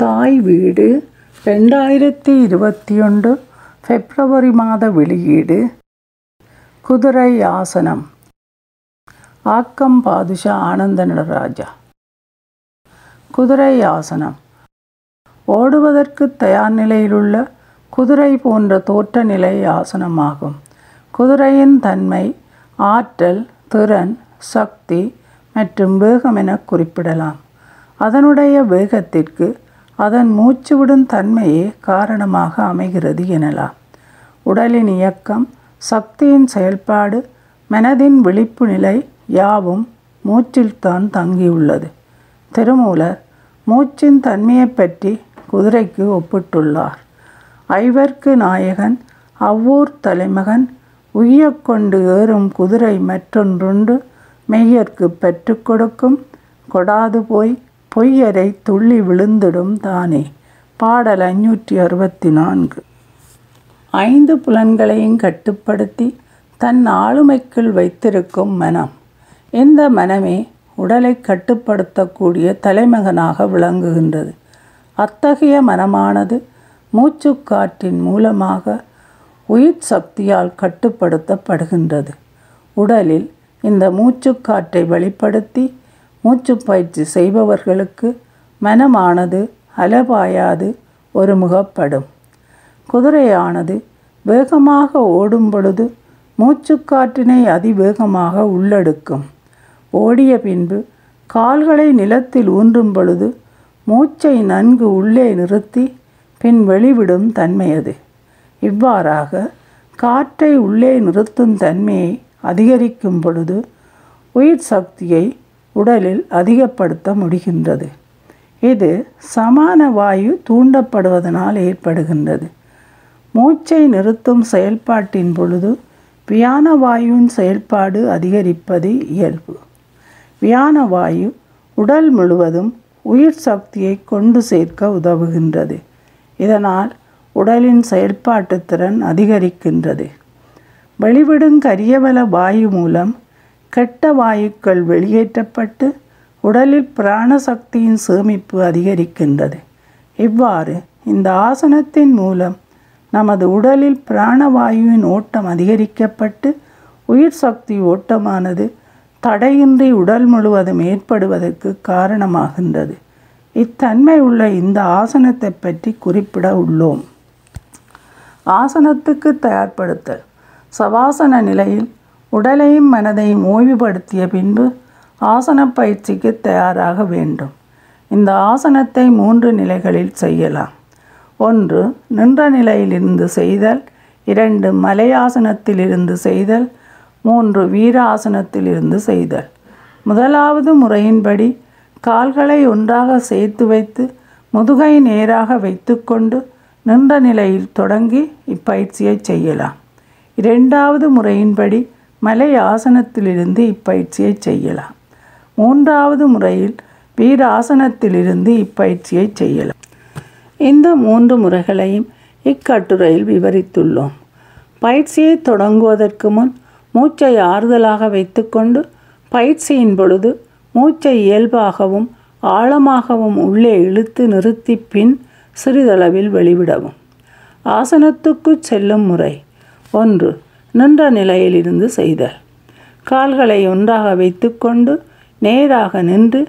தாய் வீடு ரெண்டாயிரத்தி இருபத்தி ஒன்று பிப்ரவரி மாத வெளியீடு. குதிரை ஆசனம். ஆக்கம் பாதுஷா ஆனந்த நடராஜா குதிரை ஆசனம். ஓடுவதற்கு தயார் நிலையிலுள்ள குதிரை போன்ற தோற்ற நிலை ஆசனமாகும். குதிரையின் தன்மை ஆற்றல் திறன் சக்தி மற்றும் வேகம் என குறிப்பிடலாம். அதனுடைய வேகத்திற்கு அதன் மூச்சுவிடும் தன்மையே காரணமாக அமைகிறது எனலாம். உடலின் இயக்கம் சக்தியின் செயல்பாடு மனதின் விழிப்பு நிலை யாவும் மூச்சில்தான் தங்கியுள்ளது. திருமூலர் மூச்சின் தன்மையைப் பற்றி குதிரைக்கு ஒப்பிட்டுள்ளார். ஐவர்க்கு நாயகன் அவ்வூர் தலைமகன் உய்யக் கொண்டு ஏறும் குதிரை மற்றொன்றுண்டு மெய்யர்க்கு பெற்றுக் கொடுக்கும் கொடாது போய் பொய்யரை துள்ளி விழுந்திடும் தானே. பாடல் ஐநூற்றி அறுபத்தி நான்கு ஐந்து புலன்களையும் கட்டுப்படுத்தி தன் ஆளுமைக்குள் வைத்திருக்கும் மனம். இந்த மனமே உடலை கட்டுப்படுத்தக்கூடிய தலைமகனாக விளங்குகின்றது. அத்தகைய மனமானது மூச்சுக்காற்றின் மூலமாக உயிர் சக்தியால் கட்டுப்படுத்தப்படுகின்றது. உடலில் இந்த மூச்சுக்காற்றை வெளிப்படுத்தி மூச்சு பயிற்சி செய்பவர்களுக்கு மனமானது அலபாயாது ஒரு முகப்படும் குதிரையானது வேகமாக ஓடும் பொழுது மூச்சுக்காற்றினை அதிவேகமாக உள்ளெடுக்கும். ஓடிய பின்பு கால்களை நிலத்தில் ஊன்றும் பொழுது மூச்சை நன்கு உள்ளே நிறுத்தி பின் வெளிவிடும் தன்மையது. இவ்வாறாக காற்றை உள்ளே நிறுத்தும் தன்மையை அதிகரிக்கும் பொழுது உயிர் சக்தியை உடலில் அதிகப்படுத்த முடிகின்றது. இது சமான வாயு தூண்டப்படுவதனால் ஏற்படுகின்றது. மூச்சை நிறுத்தும் செயல்பாட்டின் பொழுது வியான வாயுவின் செயல்பாடு அதிகரிப்பது இயல்பு. வியான வாயு உடல் முழுவதும் உயிர் சக்தியை கொண்டு சேர்க்க உதவுகின்றது. இதனால் உடலின் செயல்பாட்டு திறன் அதிகரிக்கின்றது. வெளிவிடும் கரியவல வாயு மூலம் கெட்ட வாயுக்கள் வெளியேற்றப்பட்டு உடலில் பிராணசக்தியின் சேமிப்பு அதிகரிக்கின்றது. இவ்வாறு இந்த ஆசனத்தின் மூலம் நமது உடலில் பிராணவாயுவின் ஓட்டம் அதிகரிக்கப்பட்டு உயிர் சக்தி ஓட்டமானது தடையின்றி உடல் முழுவதும் ஏற்படுவதற்கு காரணமாகின்றது. இத்தன்மை உள்ள இந்த ஆசனத்தை பற்றி குறிப்பிட உள்ளோம். ஆசனத்துக்கு தயார்படுத்தல். சவாசன நிலையில் உடலையும் மனதையும் ஓய்வுபடுத்திய பின்பு ஆசன பயிற்சிக்கு தயாராக வேண்டும். இந்த ஆசனத்தை மூன்று நிலைகளில் செய்யலாம். ஒன்று நின்ற நிலையிலிருந்து செய்தல். இரண்டு மலையாசனத்திலிருந்து செய்தல். மூன்று வீராசனத்திலிருந்து செய்தல். முதலாவது முறையின்படி கால்களை ஒன்றாக சேர்த்து வைத்து முதுகை நேராக வைத்துக்கொண்டு நின்ற நிலையில் தொடங்கி இப்பயிற்சியை செய்யலாம். இரண்டாவது முறையின்படி மலை ஆசனத்திலிருந்து இப்பயிற்சியை செய்யலாம். மூன்றாவது முறையில் வீராசனத்திலிருந்து இப்பயிற்சியை செய்யலாம். இந்த மூன்று முறைகளையும் இக்கட்டுரையில் விவரித்துள்ளோம். பயிற்சியை தொடங்குவதற்கு முன் மூச்சை ஆறுதலாக வைத்துக்கொண்டு பயிற்சியின் பொழுது மூச்சை இயல்பாகவும் ஆழமாகவும் உள்ளே இழுத்து நிறுத்தி பின் சிறிதளவில் வெளிவிடவும். ஆசனத்துக்கு செல்லும் முறை. ஒன்று நின்ற நிலையிலிருந்து செய்தல். கால்களை ஒன்றாக வைத்துக்கொண்டு நேராக நின்று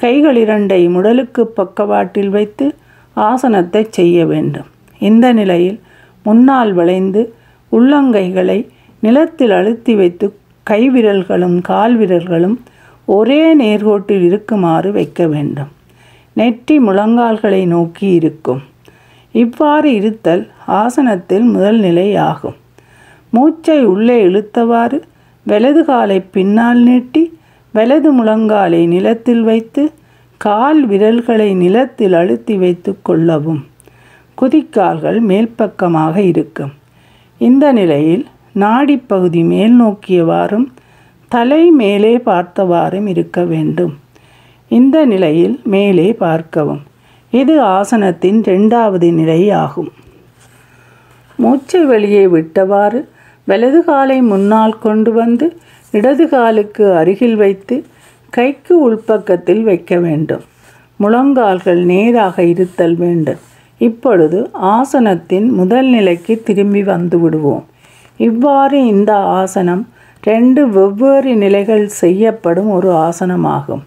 கைகள் இரண்டை முடலுக்கு பக்கவாட்டில் வைத்து ஆசனத்தை செய்ய வேண்டும். இந்த நிலையில் முன்னால் வளைந்து உள்ளங்கைகளை நிலத்தில் அழுத்தி வைத்து கைவிரல்களும் கால் விரல்களும் ஒரே நேர்கோட்டில் இருக்குமாறு வைக்க வேண்டும். நெற்றி முழங்கால்களை நோக்கி இருக்கும். இவ்வாறு இருத்தல் ஆசனத்தில் முதல் நிலை ஆகும் மூச்சை உள்ளே இழுத்தவாறு வலது காலை பின்னால் நீட்டி வலது முழங்காலை நிலத்தில் வைத்து கால் விரல்களை நிலத்தில் அழுத்தி வைத்து கொள்ளவும். குதிக்கால்கள் மேல்பக்கமாக இருக்கும். இந்த நிலையில் நாடிப்பகுதி மேல் நோக்கியவாறும் தலை மேலே பார்த்தவாறும் இருக்க வேண்டும். இந்த நிலையில் மேலே பார்க்கவும். இது ஆசனத்தின் இரண்டாவது நிலை ஆகும் மூச்சை வெளியே விட்டவாறு வலது காலை முன்னால் கொண்டு வந்து இடது காலுக்கு அருகில் வைத்து கைக்கு உள்பக்கத்தில் வைக்க வேண்டும். முழங்கால்கள் நேராக இருத்தல் வேண்டும். இப்பொழுது ஆசனத்தின் முதல் நிலைக்கு திரும்பி வந்து விடுவோம். இவ்வாறு இந்த ஆசனம் ரெண்டு வெவ்வேறு நிலைகள் செய்யப்படும் ஒரு ஆசனமாகும்.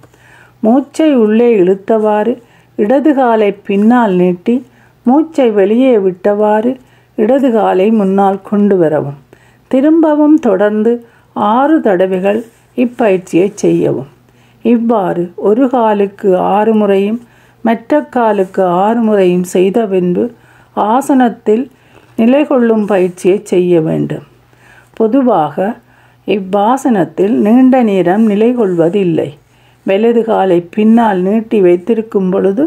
மூச்சை உள்ளே இழுத்தவாறு இடது காலை பின்னால் நீட்டி மூச்சை வெளியே விட்டவாறு இடது காலை முன்னால் கொண்டு வரவும். திரும்பவும் தொடர்ந்து ஆறு தடவைகள் இப்பயிற்சியை செய்யவும். இவ்வாறு ஒரு காலுக்கு ஆறு முறையும் மற்ற காலுக்கு ஆறு முறையும் செய்த பின்பு ஆசனத்தில் நிலை கொள்ளும் பயிற்சியை செய்ய வேண்டும். பொதுவாக இவ்வாசனத்தில் நீண்ட நேரம் நிலை கொள்வதில்லை வலது காலை பின்னால் நீட்டி வைத்திருக்கும் பொழுது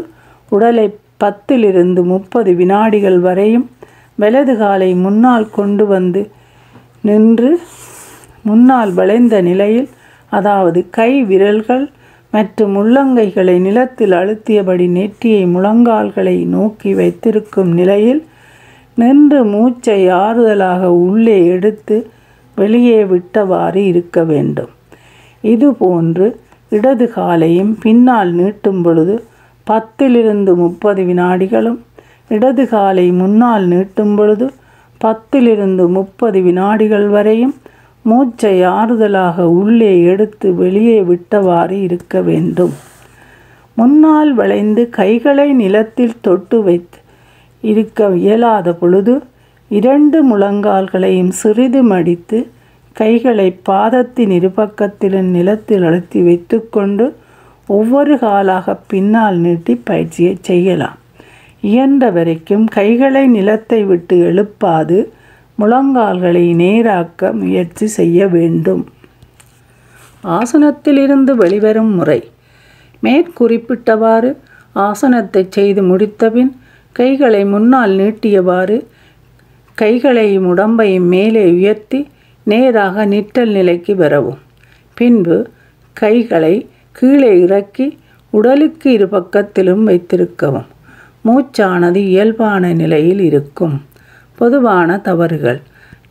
உடலை பத்திலிருந்து முப்பது வினாடிகள் வரையும் வலது காலை முன்னால் கொண்டு வந்து நின்று முன்னால் வளைந்த நிலையில் அதாவது கை விரல்கள் மற்றும் உள்ளங்கைகளை நிலத்தில் அழுத்தியபடி நெற்றியை முழங்கால்களை நோக்கி வைத்திருக்கும் நிலையில் நின்று மூச்சை ஆறுதலாக உள்ளே எடுத்து வெளியே விட்டவாறு இருக்க வேண்டும். இதுபோன்று இடது காலையும் பின்னால் நீட்டும் பொழுது பத்திலிருந்து முப்பது வினாடிகளும் இடது காலை முன்னால் நீட்டும் பொழுது பத்திலிருந்து முப்பது வினாடிகள் வரையும் மூச்சை ஆறுதலாக உள்ளே எடுத்து வெளியே விட்டவாறு இருக்க வேண்டும். முன்னால் வளைந்து கைகளை நிலத்தில் தொட்டு வைத்து இருக்க இயலாத பொழுது இரண்டு முழங்கால்களையும் சிறிது மடித்து கைகளை பாதத்தின் இருபக்கத்திலும் நிலத்தில் அழுத்தி வைத்துக்கொண்டு ஒவ்வொரு காலாக பின்னால் நீட்டி பயிற்சியை செய்யலாம். இயன்ற வரைக்கும் கைகளை நிலத்தை விட்டு எழுப்பாது முழங்கால்களை நேராக்க முயற்சி செய்ய வேண்டும். ஆசனத்திலிருந்து வெளிவரும் முறை. மேற்குறிப்பிட்டவாறு ஆசனத்தை செய்து முடித்தபின் கைகளை முன்னால் நீட்டியவாறு கைகளையும் உடம்பையும் மேலே உயர்த்தி நேராக நிற்றல் நிலைக்கு வரவும். பின்பு கைகளை கீழே இறக்கி உடலுக்கு இரு பக்கத்திலும் வைத்திருக்கவும். மூச்சானது இயல்பான நிலையில் இருக்கும். பொதுவான தவறுகள்.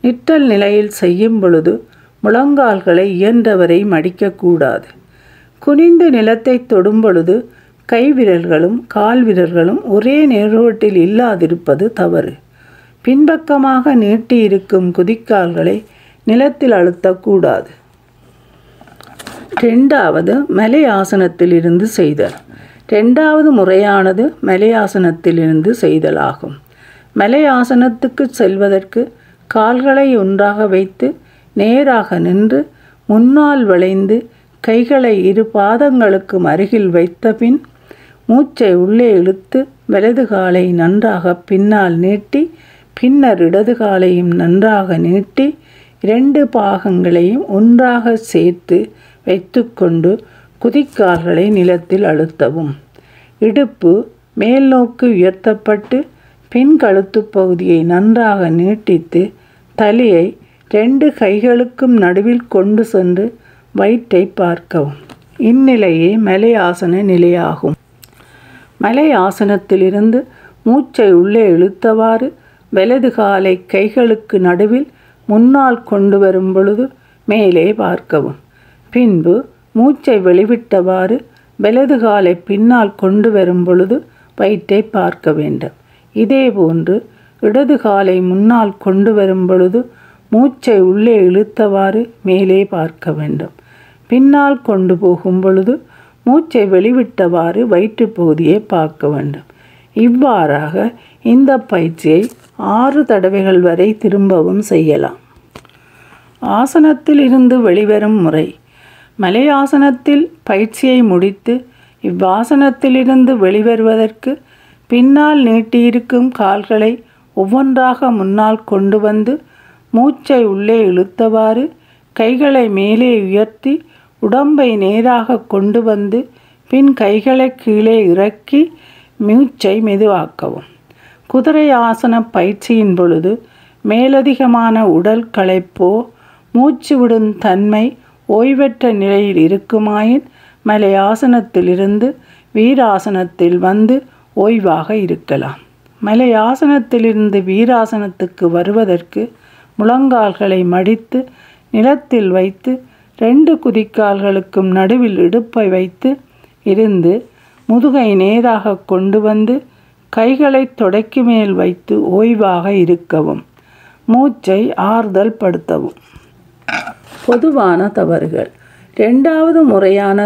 நிற்றல் நிலையில் செய்யும் பொழுது முழங்கால்களை இயன்றவரை மடிக்கக்கூடாது. குனிந்து நிலத்தை தொடும் பொழுது கைவிரல்களும் கால் விரல்களும் ஒரே நேரோட்டில் இல்லாதிருப்பது தவறு. பின்பக்கமாக நீட்டியிருக்கும் குதிக்கால்களை நிலத்தில் அழுத்தக்கூடாது. ரெண்டாவது மலை ஆசனத்திலிருந்து செய்தல். ரெண்டாவது முறையானது மலையாசனத்திலிருந்து செய்தலாகும். மலையாசனத்துக்கு செல்வதற்கு கால்களை ஒன்றாக வைத்து நேராக நின்று முன்னால் வளைந்து கைகளை இரு பாதங்களுக்கும் அருகில் வைத்த பின் மூச்சை உள்ளே இழுத்து வலது காலை நன்றாக பின்னால் நீட்டி பின்னர் இடது காலையும் நன்றாக நீட்டி இரண்டு பாகங்களையும் ஒன்றாக சேர்த்து வைத்துக்கொண்டு குதிக்கால்களை நிலத்தில் அழுத்தவும். இடுப்பு மேல் நோக்கு உயர்த்தப்பட்டு பின் கழுத்து பகுதியை நன்றாக நீட்டித்து தலையை ரெண்டு கைகளுக்கும் நடுவில் கொண்டு சென்று வயிற்றை பார்க்கவும். இந்நிலையே மலையாசன நிலையாகும். மலை ஆசனத்திலிருந்து மூச்சை உள்ளே இழுத்தவாறு வலது காலை கைகளுக்கு நடுவில் முன்னால் கொண்டு வரும் பொழுது மேலே பார்க்கவும். பின்பு மூச்சை வெளிவிட்டவாறு வலது காலை பின்னால் கொண்டு வரும் பொழுது வயிற்றை பார்க்க வேண்டும். இதேபோன்று இடது காலை முன்னால் கொண்டு வரும் பொழுது மூச்சை உள்ளே இழுத்தவாறு மேலே பார்க்க வேண்டும். பின்னால் கொண்டு போகும் பொழுது மூச்சை வெளிவிட்டவாறு வயிற்றுப் பகுதியை பார்க்க வேண்டும். இவ்வாறாக இந்த பயிற்சியை ஆறு தடவைகள் வரை திரும்பவும் செய்யலாம். ஆசனத்தில் இருந்து வெளிவரும் முறை. மலையாசனத்தில் பயிற்சியை முடித்து இவ்வாசனத்திலிருந்து வெளிவருவதற்கு பின்னால் நீட்டியிருக்கும் கால்களை ஒவ்வொன்றாக முன்னால் கொண்டு வந்து மூச்சை உள்ளே இழுத்தவாறு கைகளை மேலே உயர்த்தி உடம்பை நேராக கொண்டு வந்து பின் கைகளை கீழே இறக்கி மூச்சை மெதுவாக்கவும். குதிரை ஆசன பயிற்சியின் பொழுது மேலதிகமான உடல் களைப்போ மூச்சு விடும் தன்மை ஓய்வற்ற நிலையில் இருக்குமாயின் மலையாசனத்திலிருந்து வீராசனத்தில் வந்து ஓய்வாக இருக்கலாம். மலையாசனத்திலிருந்து வீராசனத்துக்கு வருவதற்கு முழங்கால்களை மடித்து நிலத்தில் வைத்து ரெண்டு குதிக்கால்களுக்கும் நடுவில் இடுப்பை வைத்து இருந்து முதுகை நேராக கொண்டு வந்து கைகளை தொடக்கி மேல் வைத்து ஓய்வாக இருக்கவும் மூச்சை ஆறுதல் படுத்தவும். பொதுவான தவறுகள். ரெண்டாவது முறையான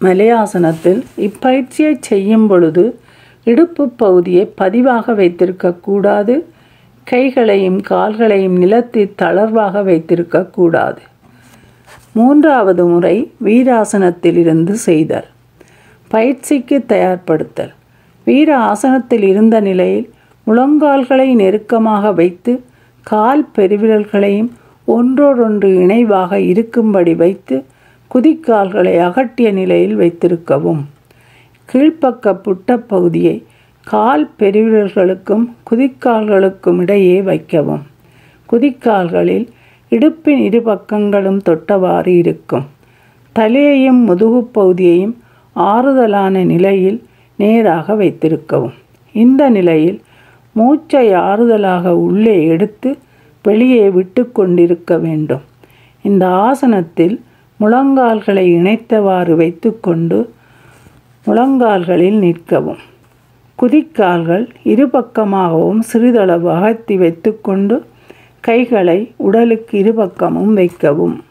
மலையாசனத்தில் இப்பயிற்சியை செய்யும் பொழுது இடுப்பு பகுதியை பதிவாக வைத்திருக்கக்கூடாது கைகளையும் கால்களையும் நிலத்தில் தளர்வாக வைத்திருக்கக்கூடாது மூன்றாவது முறை வீராசனத்திலிருந்து செய்தல். பயிற்சிக்கு தயார்படுத்தல். வீர ஆசனத்தில் இருந்த நிலையில் முழங்கால்களை நெருக்கமாக வைத்து கால் பெருவிரல்களையும் ஒன்றோடொன்று இணைவாக இருக்கும்படி வைத்து குதிக்கால்களை அகட்டிய நிலையில் வைத்திருக்கவும். கீழ்ப்பக்க புட்டப்பகுதியை கால் பெருவிரல்களுக்கும் குதிக்கால்களுக்கும் இடையே வைக்கவும். குதிக்கால்களில் இடுப்பின் இரு பக்கங்களும் தொட்டவாறு இருக்கும். தலையையும் முதுகு பகுதியையும் ஆறுதலான நிலையில் நேராக வைத்திருக்கவும். இந்த நிலையில் மூச்சை ஆறுதலாக உள்ளே எடுத்து வெளியே விட்டு கொண்டிருக்க வேண்டும். இந்த ஆசனத்தில் முழங்கால்களை இணைத்தவாறு வைத்துக்கொண்டு முழங்கால்களில் நிற்கவும். குதிக்கால்கள் இருபக்கமாகவும் சிறிதளவு அகத்தி வைத்துக்கொண்டு கைகளை உடலுக்கு இருபக்கமும் வைக்கவும்.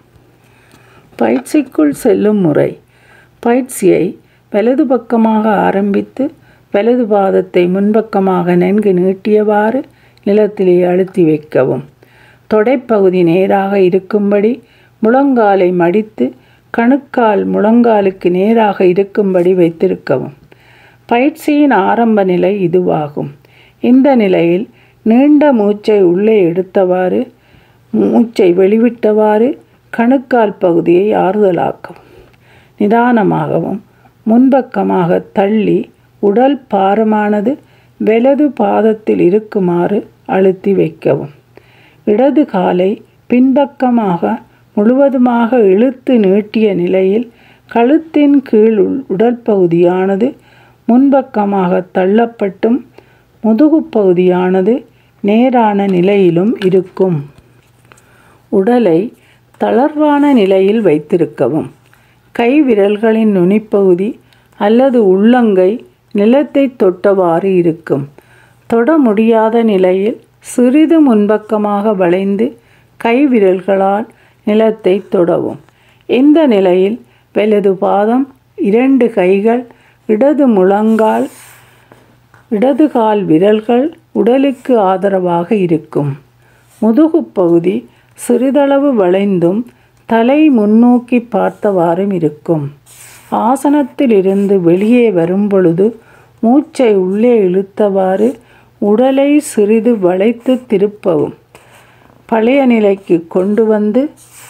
பயிற்சிக்குள் செல்லும் முறை. பயிற்சியை வலது பக்கமாக ஆரம்பித்து வலது பாதத்தை முன்பக்கமாக நன்கு நீட்டியவாறு நிலத்திலே அழுத்தி வைக்கவும். தொடைப்பகுதி நேராக இருக்கும்படி முழங்காலை மடித்து கணுக்கால் முழங்காலுக்கு நேராக இருக்கும்படி வைத்திருக்கவும். பயிற்சியின் ஆரம்ப நிலை இதுவாகும். இந்த நிலையில் நீண்ட மூச்சை உள்ளே எடுத்தவாறு மூச்சை வெளிவிட்டவாறு கணுக்கால் பகுதியை ஆறுதலாக்கவும். நிதானமாகவும் முன்பக்கமாக தள்ளி உடல் பாரமானது வலது பாதத்தில் இருக்குமாறு அழுத்தி வைக்கவும். இடது காலை பின்பக்கமாக முழுவதுமாக இழுத்து நீட்டிய நிலையில் கழுத்தின் கீழ் உடற்பகுதியானது முன்பக்கமாக தள்ளப்பட்டும் முதுகுப் பகுதியானது நேரான நிலையிலும் இருக்கும். உடலை தளர்வான நிலையில் வைத்திருக்கவும். கை விரல்களின் நுனிப்பகுதி அல்லது உள்ளங்கை நிலத்தை தொட்டவாறு இருக்கும். தொட முடியாத நிலையில் சிறிது முன்பக்கமாக வளைந்து கை விரல்களால் நிலத்தை தொடவும். இந்த நிலையில் வலது பாதம் இரண்டு கைகள் இடது முழங்கால் இடது கால் விரல்கள் உடலுக்கு ஆதரவாக இருக்கும். முதுகு பகுதி சிறிதளவு வளைந்தும் தலை முன்னோக்கி பார்த்தவாறும் இருக்கும். ஆசனத்திலிருந்து வெளியே வரும்பொழுது மூச்சை உள்ளே இழுத்தவாறு உடலை சிறிது வளைத்து திருப்பவும். பழைய நிலைக்கு கொண்டு வந்து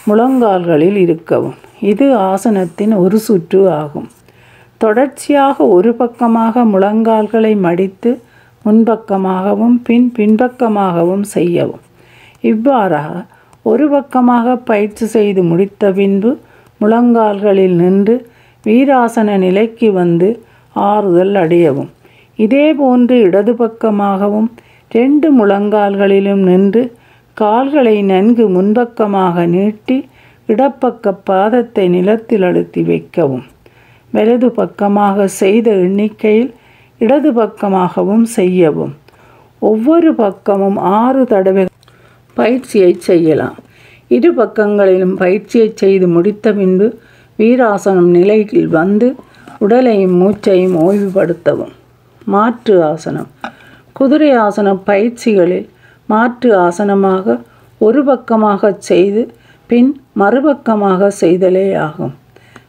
முழங்கால்களில் இருக்கவும் இது ஆசனத்தின் ஒரு சுற்று ஆகும். தொடர்ச்சியாக ஒரு பக்கமாக முழங்கால்களை மடித்து முன்பக்கமாகவும் பின் பின்பக்கமாகவும் செய்யவும். இவ்வாறாக ஒரு பக்கமாக பயிற்சி செய்து முடித்த பின்பு முழங்கால்களில் நின்று வீராசன நிலைக்கு வந்து ஆறுதல் அடையவும். இதேபோன்று இடது பக்கமாகவும் ரெண்டு முழங்கால்களிலும் நின்று கால்களை நன்கு முன்பக்கமாக நீட்டி இடப்பக்க பாதத்தை நிலத்தில் அழுத்தி வைக்கவும். வலது பக்கமாக செய்த எண்ணிக்கையில் இடது பக்கமாகவும் செய்யவும். ஒவ்வொரு பக்கமும் ஆறு தடவை பயிற்சியை செய்யலாம். இரு பக்கங்களிலும் பயிற்சியை செய்து முடித்த பின்பு வீராசனம் நிலையில் வந்து உடலையும் மூச்சையும் ஓய்வுபடுத்தவும். மாற்று ஆசனம். குதிரை ஆசன பயிற்சிகளில் மாற்று ஆசனமாக ஒரு பக்கமாக செய்து பின் மறுபக்கமாக செய்தலே ஆகும்.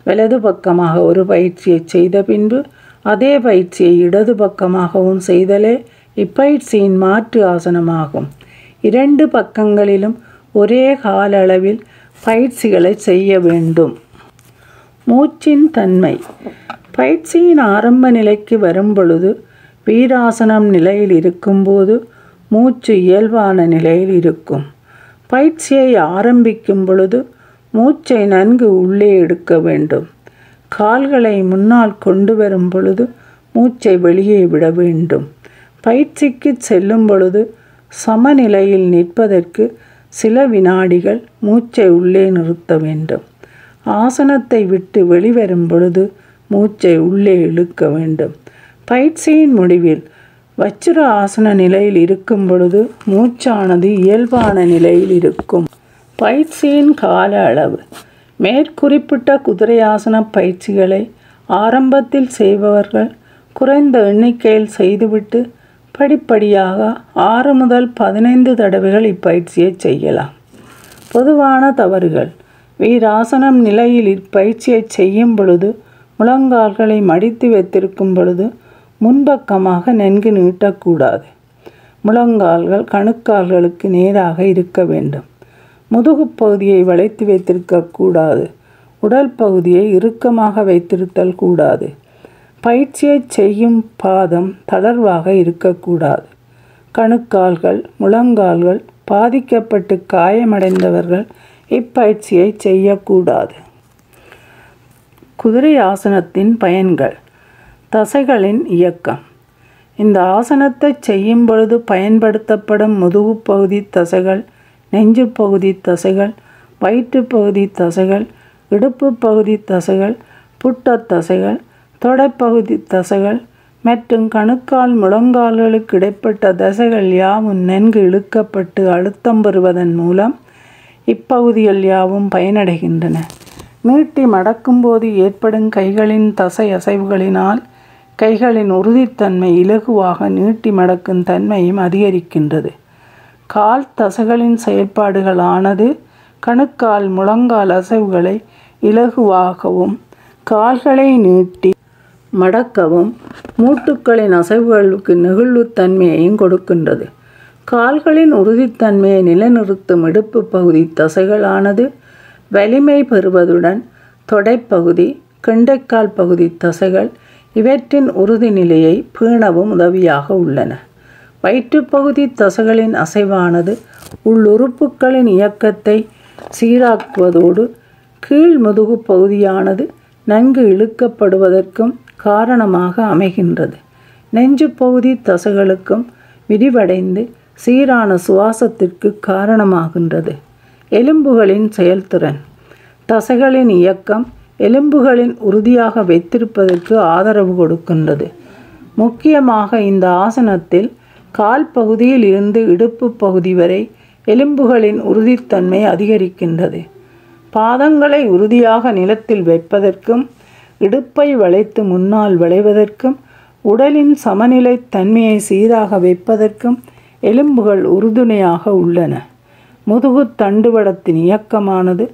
வலது பக்கமாக ஒரு பயிற்சியை செய்த பின்பு அதே பயிற்சியை இடது பக்கமாகவும் செய்தலே இப்பயிற்சியின் மாற்று ஆசனமாகும். இரண்டு பக்கங்களிலும் ஒரே கால அளவில் பயிற்சிகளை செய்ய வேண்டும். மூச்சின் தன்மை. பயிற்சியின் ஆரம்ப நிலைக்கு வரும்பொழுது வீராசனம் நிலையில் இருக்கும்போது மூச்சு இயல்பான நிலையில் இருக்கும். பயிற்சியை ஆரம்பிக்கும் பொழுது மூச்சை நன்கு உள்ளே எடுக்க வேண்டும். கால்களை முன்னால் கொண்டு வரும் பொழுது மூச்சை வெளியே விட வேண்டும். பயிற்சிக்கு செல்லும் பொழுது சமநிலையில் நிற்பதற்கு சில வினாடிகள் மூச்சை உள்ளே நிறுத்த வேண்டும். ஆசனத்தை விட்டு வெளிவரும் பொழுது மூச்சை உள்ளே இழுக்க வேண்டும். பயிற்சியின் முடிவில் வச்சிர ஆசன நிலையில் இருக்கும் பொழுது மூச்சானது இயல்பான நிலையில் இருக்கும். பயிற்சியின் கால அளவு. மேற்குறிப்பிட்ட குதிரையாசன பயிற்சிகளை ஆரம்பத்தில் செய்பவர்கள் குறைந்த எண்ணிக்கையில் செய்துவிட்டு படிப்படியாக ஆறு முதல் பதினைந்து தடவைகள் இப்பயிற்சியை செய்யலாம். பொதுவான தவறுகள். வீராசனம் நிலையில் இப்பயிற்சியை செய்யும் பொழுது முழங்கால்களை மடித்து வைத்திருக்கும் பொழுது முன்பக்கமாக நன்கு நீட்டக்கூடாது. முழங்கால்கள் கணுக்கால்களுக்கு நேராக இருக்க வேண்டும். முதுகு பகுதியை வளைத்து வைத்திருக்கக்கூடாது உடல் பகுதியை இறுக்கமாக வைத்திருத்தல் கூடாது. பயிற்சியை செய்யும் பாதம் தளர்வாக இருக்கக்கூடாது கணுக்கால்கள் முழங்கால்கள் பாதிக்கப்பட்டு காயமடைந்தவர்கள் இப்பயிற்சியை செய்யக்கூடாது. குதிரை ஆசனத்தின் பயன்கள். தசைகளின் இயக்கம். இந்த ஆசனத்தை செய்யும் பொழுது பயன்படுத்தப்படும் முதுகு பகுதி தசைகள் நெஞ்சு பகுதி தசைகள் வயிற்று பகுதி தசைகள் இடுப்பு பகுதி தசைகள் புட்ட தசைகள் தொடைப்பகுதி தசைகள் மற்றும் கணுக்கால் முழங்கால்களுக்கு இடைப்பட்ட தசைகள் யாவும் நன்கு இழுக்கப்பட்டு அழுத்தம் பெறுவதன் மூலம் இப்பகுதிகள் யாவும் பயனடைகின்றன. நீட்டி மடக்கும்போது ஏற்படும் கைகளின் தசை அசைவுகளினால் கைகளின் உறுதித்தன்மை இலகுவாக நீட்டி மடக்கும் தன்மையும் அதிகரிக்கின்றது. கால் தசைகளின் செயல்பாடுகளானது கணுக்கால் முழங்கால் அசைவுகளை இலகுவாகவும் கால்களை நீட்டி மடக்கவும் மூட்டுக்களின் அசைவுகளுக்கு நெகிழ்வுத்தன்மையையும் கொடுக்கின்றது. கால்களின் உறுதித்தன்மையை நிலைநிறுத்தும் இடுப்பு பகுதி தசைகளானது வலிமை பெறுவதுடன் தொடைப்பகுதி கெண்டைக்கால் பகுதி தசைகள் இவற்றின் உறுதி நிலையை பேணவும் உதவியாக உள்ளன. வயிற்றுப்பகுதி தசைகளின் அசைவானது உள்ளுறுப்புகளின் இயக்கத்தை சீராக்குவதோடு கீழ் முதுகு பகுதியானது நன்கு இழுக்கப்படுவதற்கும் காரணமாக அமைகின்றது. நெஞ்சு பகுதி தசைகளுக்கும் விரிவடைந்து சீரான சுவாசத்திற்கு காரணமாகின்றது. எலும்புகளின் செயல்திறன். தசைகளின் இயக்கம் எலும்புகளின் உறுதியாக வைத்திருப்பதற்கு ஆதரவு கொடுக்கின்றது. முக்கியமாக இந்த ஆசனத்தில் கால் பகுதியில் இருந்து இடுப்பு பகுதி வரை எலும்புகளின் உறுதித்தன்மை அதிகரிக்கின்றது. பாதங்களை உறுதியாக நிலத்தில் வைப்பதற்கும் இடுப்பை வளைத்து முன்னால் வளைவதற்கும் உடலின் சமநிலை தன்மையை சீராக வைப்பதற்கும் எலும்புகள் உறுதுணையாக உள்ளன. முதுகு தண்டுவடத்தின் இயக்கமானது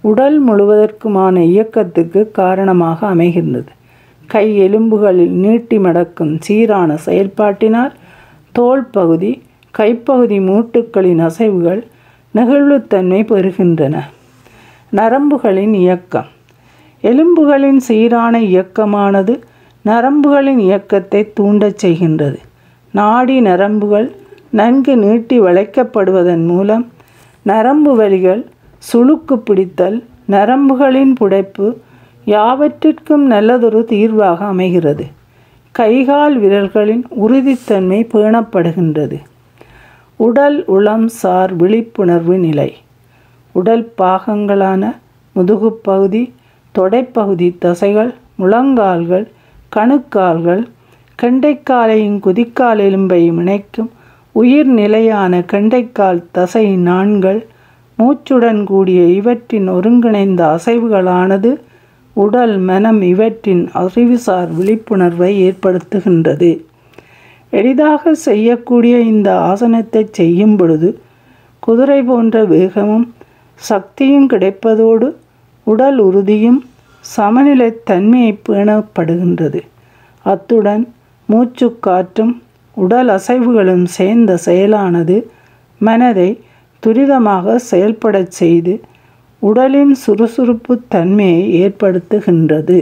உடல் முழுவதற்குமான இயக்கத்துக்கு காரணமாக அமைகின்றது. கை எலும்புகளில் நீட்டி மடக்கும் சீரான செயல்பாட்டினால் தோல் பகுதி கைப்பகுதி மூட்டுக்களின் அசைவுகள் நெகிழ்வுத்தன்மை பெறுகின்றன. நரம்புகளின் இயக்கம். எலும்புகளின் சீரான இயக்கமானது நரம்புகளின் இயக்கத்தை தூண்டச் செய்கின்றது. நாடி நரம்புகள் நன்கு நீட்டி வளைக்கப்படுவதன் மூலம் நரம்பு வலிகள் சுளுக்கு பிடித்தல் நரம்புகளின் புடைப்பு யாவற்றிற்கும் நல்லதொரு தீர்வாக அமைகிறது. கைகால் விரல்களின் உறுதித்தன்மை பேணப்படுகின்றது. உடல் உளம் சார் விழிப்புணர்வு நிலை. உடல் பாகங்களான முதுகுப்பகுதி தொடைப்பகுதி தசைகள் முழங்கால்கள் கணுக்கால்கள் கெண்டைக்காலையும் குதிக்கால் எலும்பையும் இணைக்கும் உயிர் நிலையான கெண்டைக்கால் தசை நாண்கள் மூச்சுடன் கூடிய இவற்றின் ஒருங்கிணைந்த அசைவுகளானது உடல் மனம் இவற்றின் அறிவுசார் விழிப்புணர்வை ஏற்படுத்துகின்றது. எளிதாக செய்யக்கூடிய இந்த ஆசனத்தை செய்யும் பொழுது குதிரை போன்ற வேகமும் சக்தியும் கிடைப்பதோடு உடல் உறுதியும் சமநிலை தன்மையை பேணப்படுகின்றது. அத்துடன் மூச்சு காற்றும் உடல் அசைவுகளும் சேர்ந்த செயலானது. மனதை துரிதமாக செயல்படச் செய்து உடலின் சுறுசுறுப்பு தன்மையை ஏற்படுத்துகின்றது.